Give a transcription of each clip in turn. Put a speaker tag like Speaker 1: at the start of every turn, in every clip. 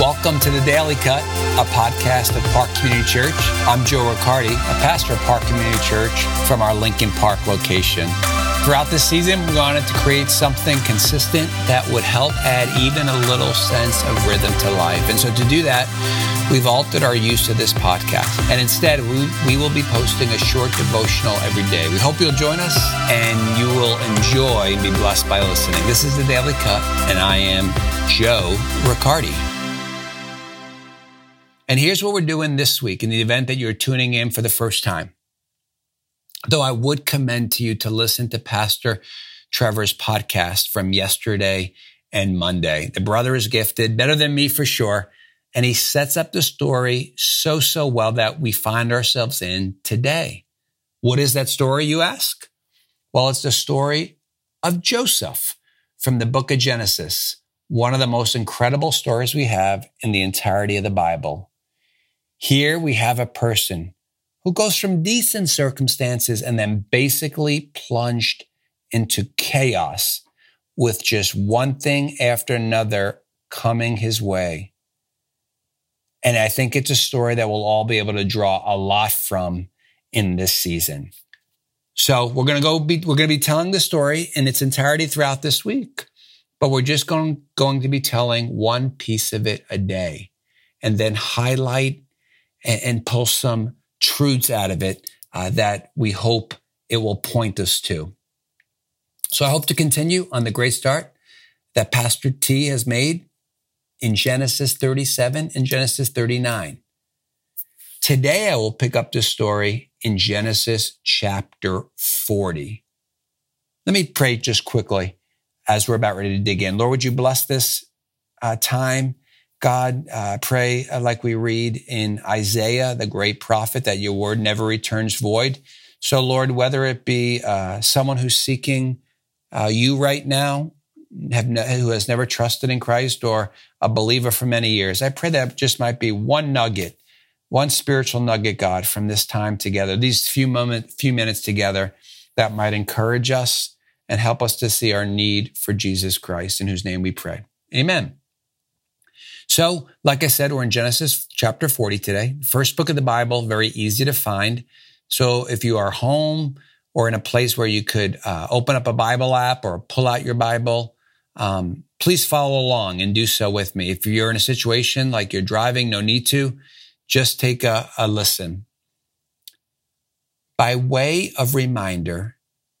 Speaker 1: Welcome to the Daily Cut, a podcast of Park Community Church. I'm Joe Riccardi, a pastor of Park Community Church from our Lincoln Park location. Throughout this season, we wanted to create something consistent that would help add even a little sense of rhythm to life. And so to do that, we've altered our use of this podcast. And instead, we, we will be posting a short devotional every day. We hope you'll join us and you will enjoy and be blessed by listening. This is the Daily Cut, and I am Joe Riccardi. And here's what we're doing this week in the event that you're tuning in for the first time. Though I would commend to you to listen to Pastor Trevor's podcast from yesterday and Monday. The brother is gifted, better than me for sure. And he sets up the story so, so well that we find ourselves in today. What is that story, you ask? Well, it's the story of Joseph from the book of Genesis, one of the most incredible stories we have in the entirety of the Bible. Here we have a person who goes from decent circumstances and then basically plunged into chaos with just one thing after another coming his way. And I think it's a story that we'll all be able to draw a lot from in this season. So we're going to go be, we're going to be telling the story in its entirety throughout this week, but we're just going, going to be telling one piece of it a day and then highlight and, and pull some truths out of it uh, that we hope it will point us to. So I hope to continue on the great start that Pastor T has made in Genesis 37 and Genesis 39. Today I will pick up the story in Genesis chapter 40. Let me pray just quickly as we're about ready to dig in. Lord, would you bless this uh, time? God, uh, pray uh, like we read in Isaiah, the great prophet, that your word never returns void. So, Lord, whether it be uh, someone who's seeking uh, you right now, ne- who has never trusted in Christ, or a believer for many years, I pray that just might be one nugget, one spiritual nugget, God, from this time together, these few moment, few minutes together, that might encourage us and help us to see our need for Jesus Christ, in whose name we pray. Amen. So, like I said, we're in Genesis chapter 40 today, first book of the Bible, very easy to find. So, if you are home or in a place where you could uh, open up a Bible app or pull out your Bible, um, please follow along and do so with me. If you're in a situation like you're driving, no need to, just take a, a listen. By way of reminder,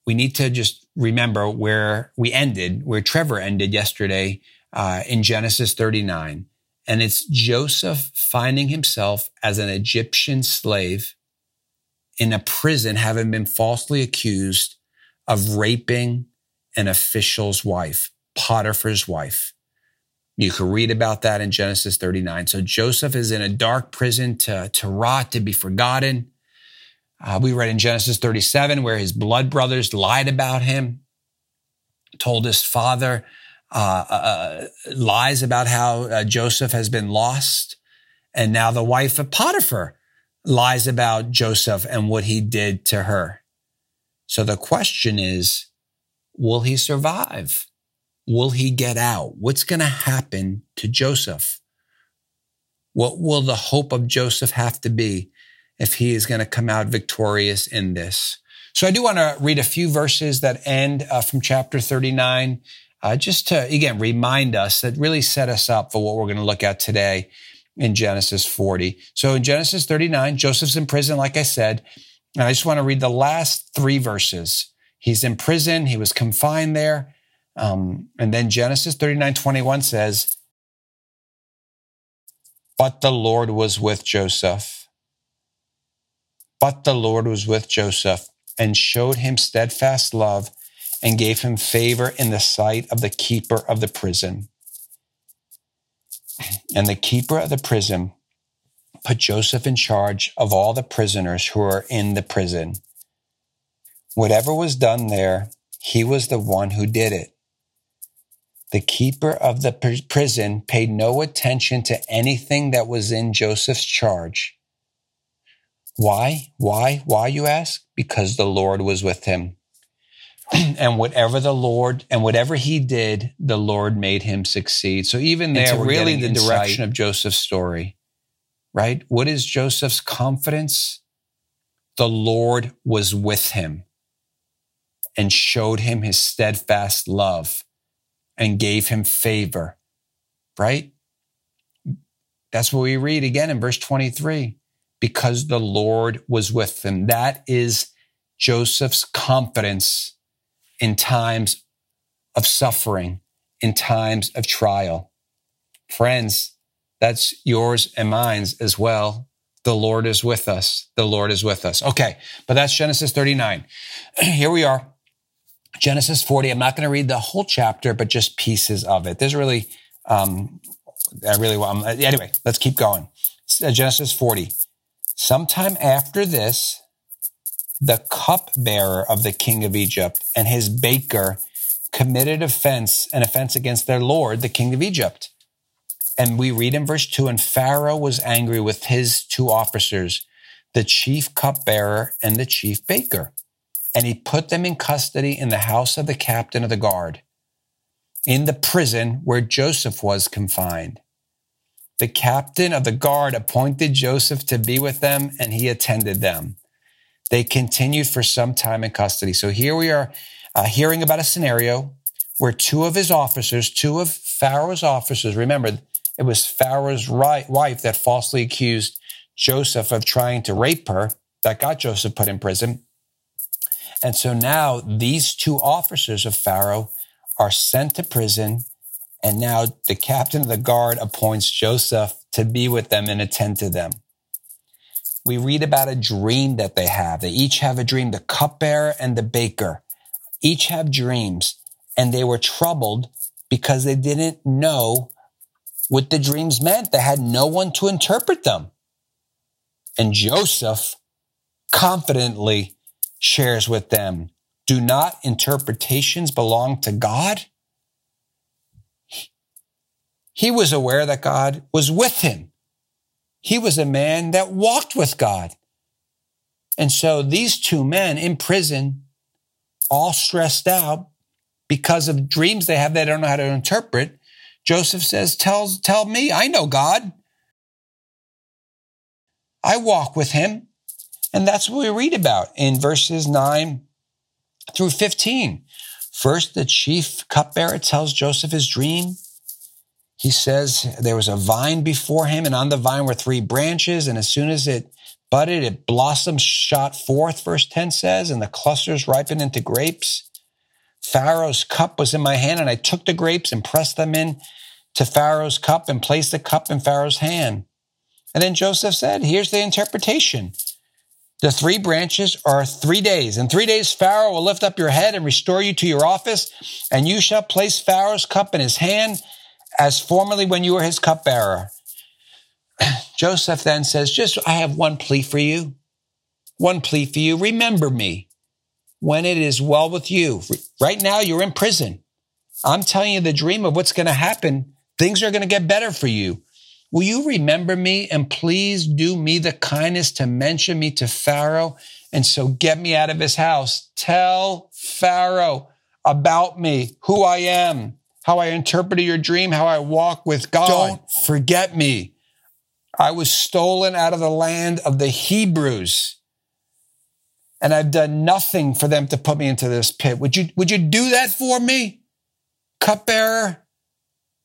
Speaker 1: we need to just remember where we ended, where Trevor ended yesterday uh, in Genesis 39. And it's Joseph finding himself as an Egyptian slave in a prison, having been falsely accused of raping an official's wife, Potiphar's wife. You can read about that in Genesis 39. So Joseph is in a dark prison to, to rot, to be forgotten. Uh, we read in Genesis 37 where his blood brothers lied about him, told his father uh, uh, uh, lies about how uh, Joseph has been lost. And now the wife of Potiphar lies about Joseph and what he did to her. So the question is, will he survive? Will he get out? What's going to happen to Joseph? What will the hope of Joseph have to be if he is going to come out victorious in this? So I do want to read a few verses that end uh, from chapter 39 uh, just to, again, remind us that really set us up for what we're going to look at today in Genesis 40. So in Genesis 39, Joseph's in prison, like I said. And I just want to read the last three verses. He's in prison. He was confined there. Um, and then Genesis 39, 21 says, but the Lord was with Joseph. But the Lord was with Joseph and showed him steadfast love and gave him favor in the sight of the keeper of the prison. And the keeper of the prison put Joseph in charge of all the prisoners who were in the prison. Whatever was done there, he was the one who did it. The keeper of the prison paid no attention to anything that was in Joseph's charge. Why? Why? Why, you ask? Because the Lord was with him. and whatever the Lord and whatever he did, the Lord made him succeed. So even there, really the insight. direction of Joseph's story, right? What is Joseph's confidence? The Lord was with him and showed him his steadfast love and gave him favor, right? That's what we read again in verse 23 because the Lord was with them. That is Joseph's confidence in times of suffering, in times of trial. Friends, that's yours and mine's as well. The Lord is with us. The Lord is with us. Okay, but that's Genesis 39. Here we are. Genesis 40. I'm not going to read the whole chapter, but just pieces of it. There's really, um, I really, um, anyway, let's keep going. Uh, Genesis 40. Sometime after this, the cupbearer of the king of Egypt and his baker committed offense, an offense against their Lord, the king of Egypt. And we read in verse 2 and Pharaoh was angry with his two officers, the chief cupbearer and the chief baker. And he put them in custody in the house of the captain of the guard, in the prison where Joseph was confined. The captain of the guard appointed Joseph to be with them, and he attended them. They continued for some time in custody. So here we are uh, hearing about a scenario where two of his officers, two of Pharaoh's officers, remember, it was Pharaoh's wife that falsely accused Joseph of trying to rape her, that got Joseph put in prison. And so now these two officers of Pharaoh are sent to prison. And now the captain of the guard appoints Joseph to be with them and attend to them we read about a dream that they have. They each have a dream, the cupbearer and the baker each have dreams and they were troubled because they didn't know what the dreams meant. They had no one to interpret them. And Joseph confidently shares with them, do not interpretations belong to God? He was aware that God was with him. He was a man that walked with God. And so these two men in prison, all stressed out because of dreams they have they don't know how to interpret, Joseph says, tell, tell me, I know God. I walk with him. And that's what we read about in verses 9 through 15. First, the chief cupbearer tells Joseph his dream he says there was a vine before him, and on the vine were three branches. And as soon as it budded, it blossomed, shot forth, verse 10 says, and the clusters ripened into grapes. Pharaoh's cup was in my hand, and I took the grapes and pressed them in to Pharaoh's cup and placed the cup in Pharaoh's hand. And then Joseph said, Here's the interpretation. The three branches are three days. In three days, Pharaoh will lift up your head and restore you to your office, and you shall place Pharaoh's cup in his hand as formerly when you were his cupbearer. Joseph then says, Just, I have one plea for you. One plea for you. Remember me when it is well with you. Right now, you're in prison. I'm telling you the dream of what's going to happen. Things are going to get better for you. Will you remember me and please do me the kindness to mention me to Pharaoh and so get me out of his house? Tell Pharaoh about me, who I am, how I interpreted your dream, how I walk with God. Don't forget me. I was stolen out of the land of the Hebrews. And I've done nothing for them to put me into this pit. Would you, would you do that for me? Cupbearer?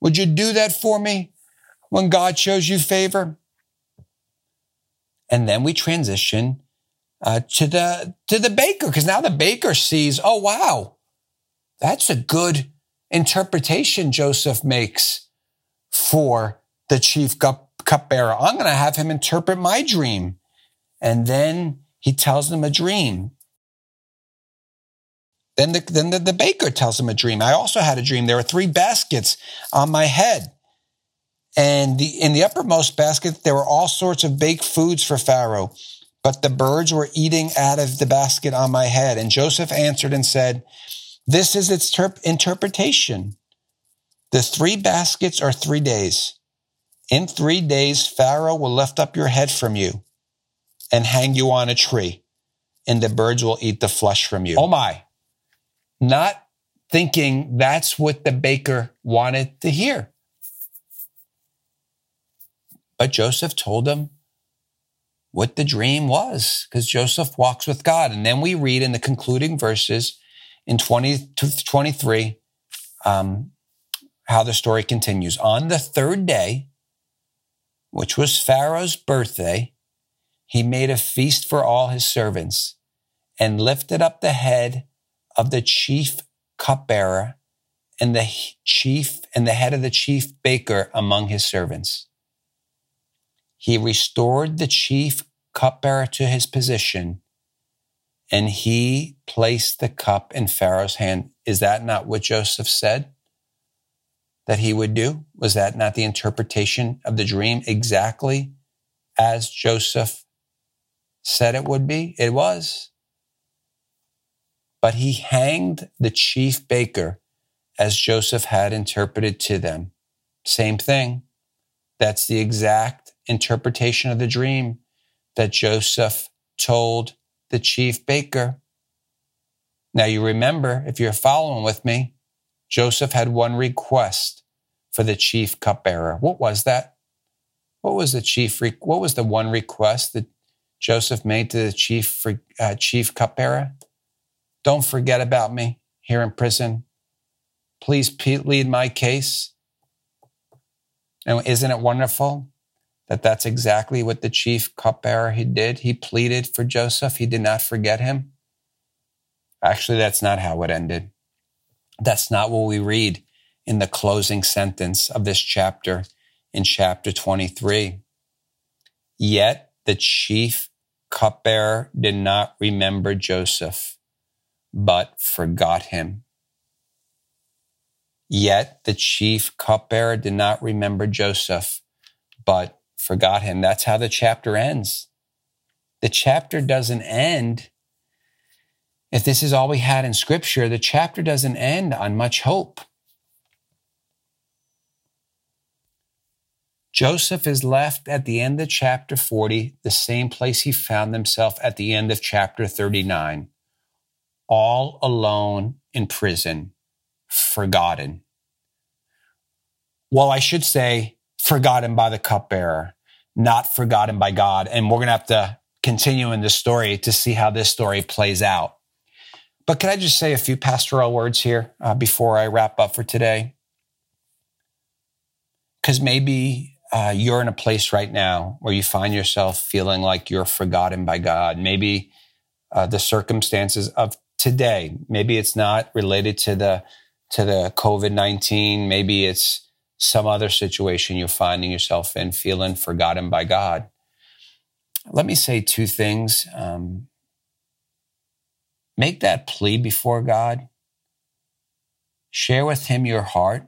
Speaker 1: Would you do that for me when God shows you favor? And then we transition uh, to the to the baker because now the baker sees, oh wow, that's a good interpretation Joseph makes for the chief cup, cupbearer. I'm going to have him interpret my dream. And then he tells them a dream. Then the, then the, the baker tells him a dream. I also had a dream. There were three baskets on my head. And the, in the uppermost basket, there were all sorts of baked foods for Pharaoh, but the birds were eating out of the basket on my head. And Joseph answered and said, this is its terp- interpretation. The three baskets are three days. In three days, Pharaoh will lift up your head from you and hang you on a tree, and the birds will eat the flesh from you. Oh my. not thinking that's what the baker wanted to hear. But Joseph told him what the dream was because Joseph walks with God. And then we read in the concluding verses in 20 to 23 um, how the story continues. On the third day, which was Pharaoh's birthday, he made a feast for all his servants and lifted up the head of the chief cupbearer and the chief and the head of the chief baker among his servants. He restored the chief cupbearer to his position and he placed the cup in Pharaoh's hand. Is that not what Joseph said that he would do? Was that not the interpretation of the dream exactly as Joseph said it would be? It was. But he hanged the chief baker as Joseph had interpreted to them. Same thing. That's the exact interpretation of the dream that Joseph told the chief baker. Now you remember, if you're following with me, Joseph had one request for the chief cupbearer. What was that? What was the chief? what was the one request that Joseph made to the chief uh, chief cupbearer? Don't forget about me here in prison. Please lead my case. And isn't it wonderful that that's exactly what the chief cupbearer he did? He pleaded for Joseph. He did not forget him. Actually, that's not how it ended. That's not what we read in the closing sentence of this chapter in chapter 23. Yet the chief cupbearer did not remember Joseph, but forgot him. Yet the chief cupbearer did not remember Joseph, but forgot him. That's how the chapter ends. The chapter doesn't end. If this is all we had in scripture, the chapter doesn't end on much hope. Joseph is left at the end of chapter 40, the same place he found himself at the end of chapter 39, all alone in prison, forgotten. Well, I should say forgotten by the cupbearer, not forgotten by God. And we're going to have to continue in this story to see how this story plays out. But can I just say a few pastoral words here uh, before I wrap up for today? Because maybe uh, you're in a place right now where you find yourself feeling like you're forgotten by God. Maybe uh, the circumstances of today. Maybe it's not related to the to the COVID nineteen. Maybe it's some other situation you're finding yourself in, feeling forgotten by God. Let me say two things. Um, make that plea before God. Share with Him your heart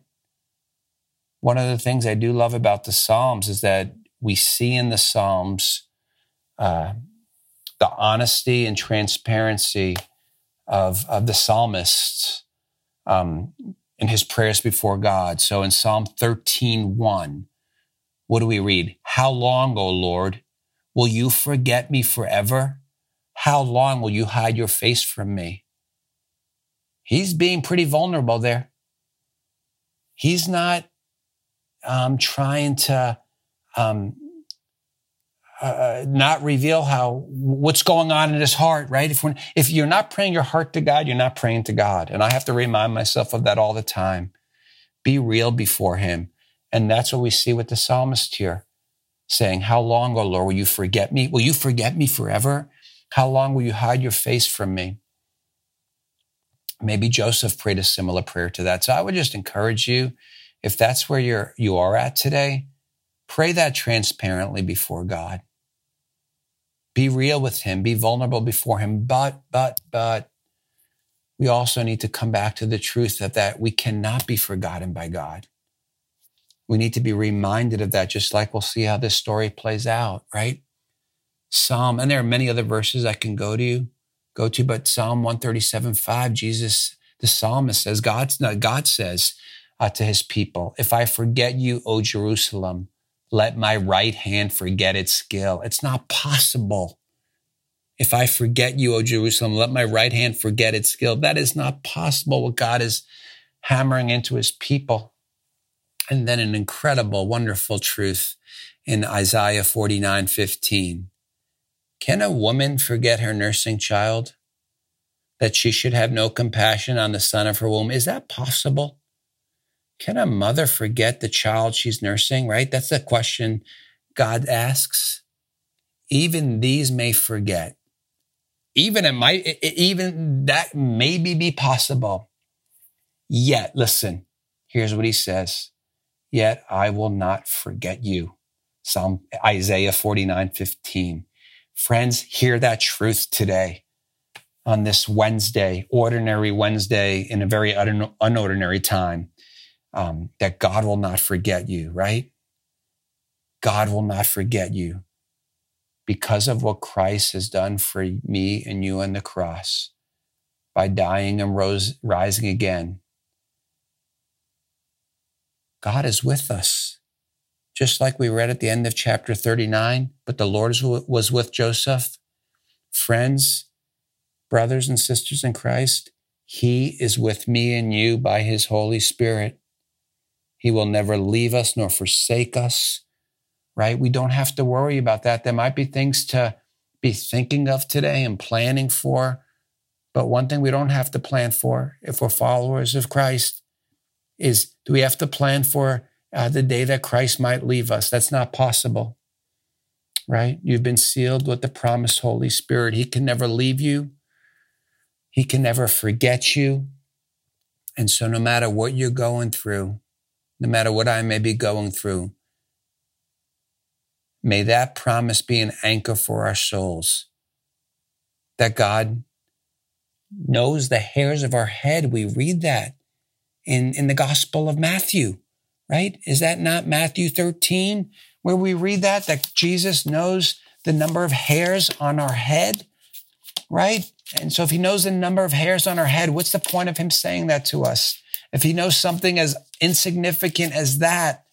Speaker 1: one of the things I do love about the Psalms is that we see in the Psalms uh, the honesty and transparency of, of the psalmists. um, in his prayers before God. So in Psalm 13, 1, what do we read? How long, O Lord, will you forget me forever? How long will you hide your face from me? He's being pretty vulnerable there. He's not um, trying to um, uh, not reveal how what's going on in his heart, right? If if you're not praying your heart to God, you're not praying to God, and I have to remind myself of that all the time. Be real before Him, and that's what we see with the psalmist here, saying, "How long, O Lord, will you forget me? Will you forget me forever? How long will you hide your face from me?" Maybe Joseph prayed a similar prayer to that. So I would just encourage you if that's where you're, you are at today, pray that transparently before God. Be real with Him, be vulnerable before Him. But, but, but, we also need to come back to the truth of that we cannot be forgotten by God. We need to be reminded of that, just like we'll see how this story plays out, right? Psalm, and there are many other verses I can go to, go to, but Psalm 137, 5, Jesus, the psalmist says, God's God says, uh, to his people. If I forget you, O Jerusalem, let my right hand forget its skill. It's not possible. If I forget you, O Jerusalem, let my right hand forget its skill. That is not possible. What God is hammering into his people. And then an incredible, wonderful truth in Isaiah 49 15. Can a woman forget her nursing child? That she should have no compassion on the son of her womb? Is that possible? Can a mother forget the child she's nursing, right? That's the question God asks. Even these may forget. Even it might, even that maybe be possible. Yet, listen, here's what he says. Yet I will not forget you. Psalm Isaiah 49, 15. Friends, hear that truth today on this Wednesday, ordinary Wednesday in a very unordinary time, um, that God will not forget you, right? God will not forget you because of what Christ has done for me and you on the cross by dying and rose, rising again. God is with us. Just like we read at the end of chapter 39, but the Lord was with Joseph. Friends, brothers and sisters in Christ, he is with me and you by his Holy Spirit. He will never leave us nor forsake us, right? We don't have to worry about that. There might be things to be thinking of today and planning for. But one thing we don't have to plan for if we're followers of Christ is do we have to plan for uh, the day that Christ might leave us? That's not possible, right? You've been sealed with the promised Holy Spirit. He can never leave you, He can never forget you. And so, no matter what you're going through, no matter what I may be going through, may that promise be an anchor for our souls that God knows the hairs of our head. We read that in, in the Gospel of Matthew, right? Is that not Matthew 13 where we read that, that Jesus knows the number of hairs on our head, right? And so if he knows the number of hairs on our head, what's the point of him saying that to us? If he knows something as insignificant as that,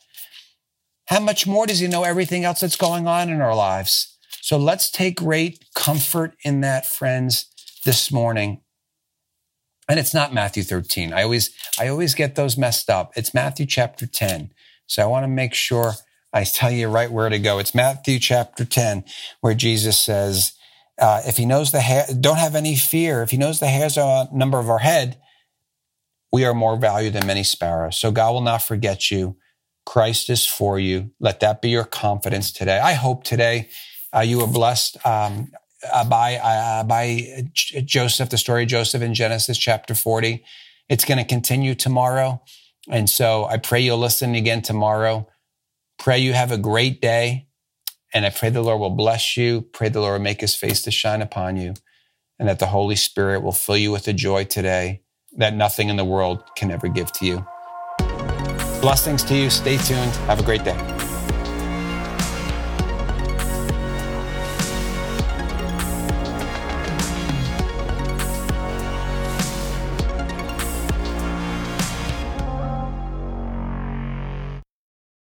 Speaker 1: how much more does he know everything else that's going on in our lives? So let's take great comfort in that, friends, this morning and it's not Matthew 13. I always, I always get those messed up. It's Matthew chapter 10. So I want to make sure I tell you right where to go. It's Matthew chapter 10, where Jesus says, uh, if he knows the hair, don't have any fear. If he knows the hairs on number of our head, we are more valued than many sparrows. So God will not forget you. Christ is for you. Let that be your confidence today. I hope today uh, you were blessed. Um, uh, by uh, by Joseph, the story of Joseph in Genesis chapter 40. It's going to continue tomorrow. And so I pray you'll listen again tomorrow. Pray you have a great day. And I pray the Lord will bless you. Pray the Lord will make his face to shine upon you and that the Holy Spirit will fill you with a joy today that nothing in the world can ever give to you. Blessings to you. Stay tuned. Have a great day.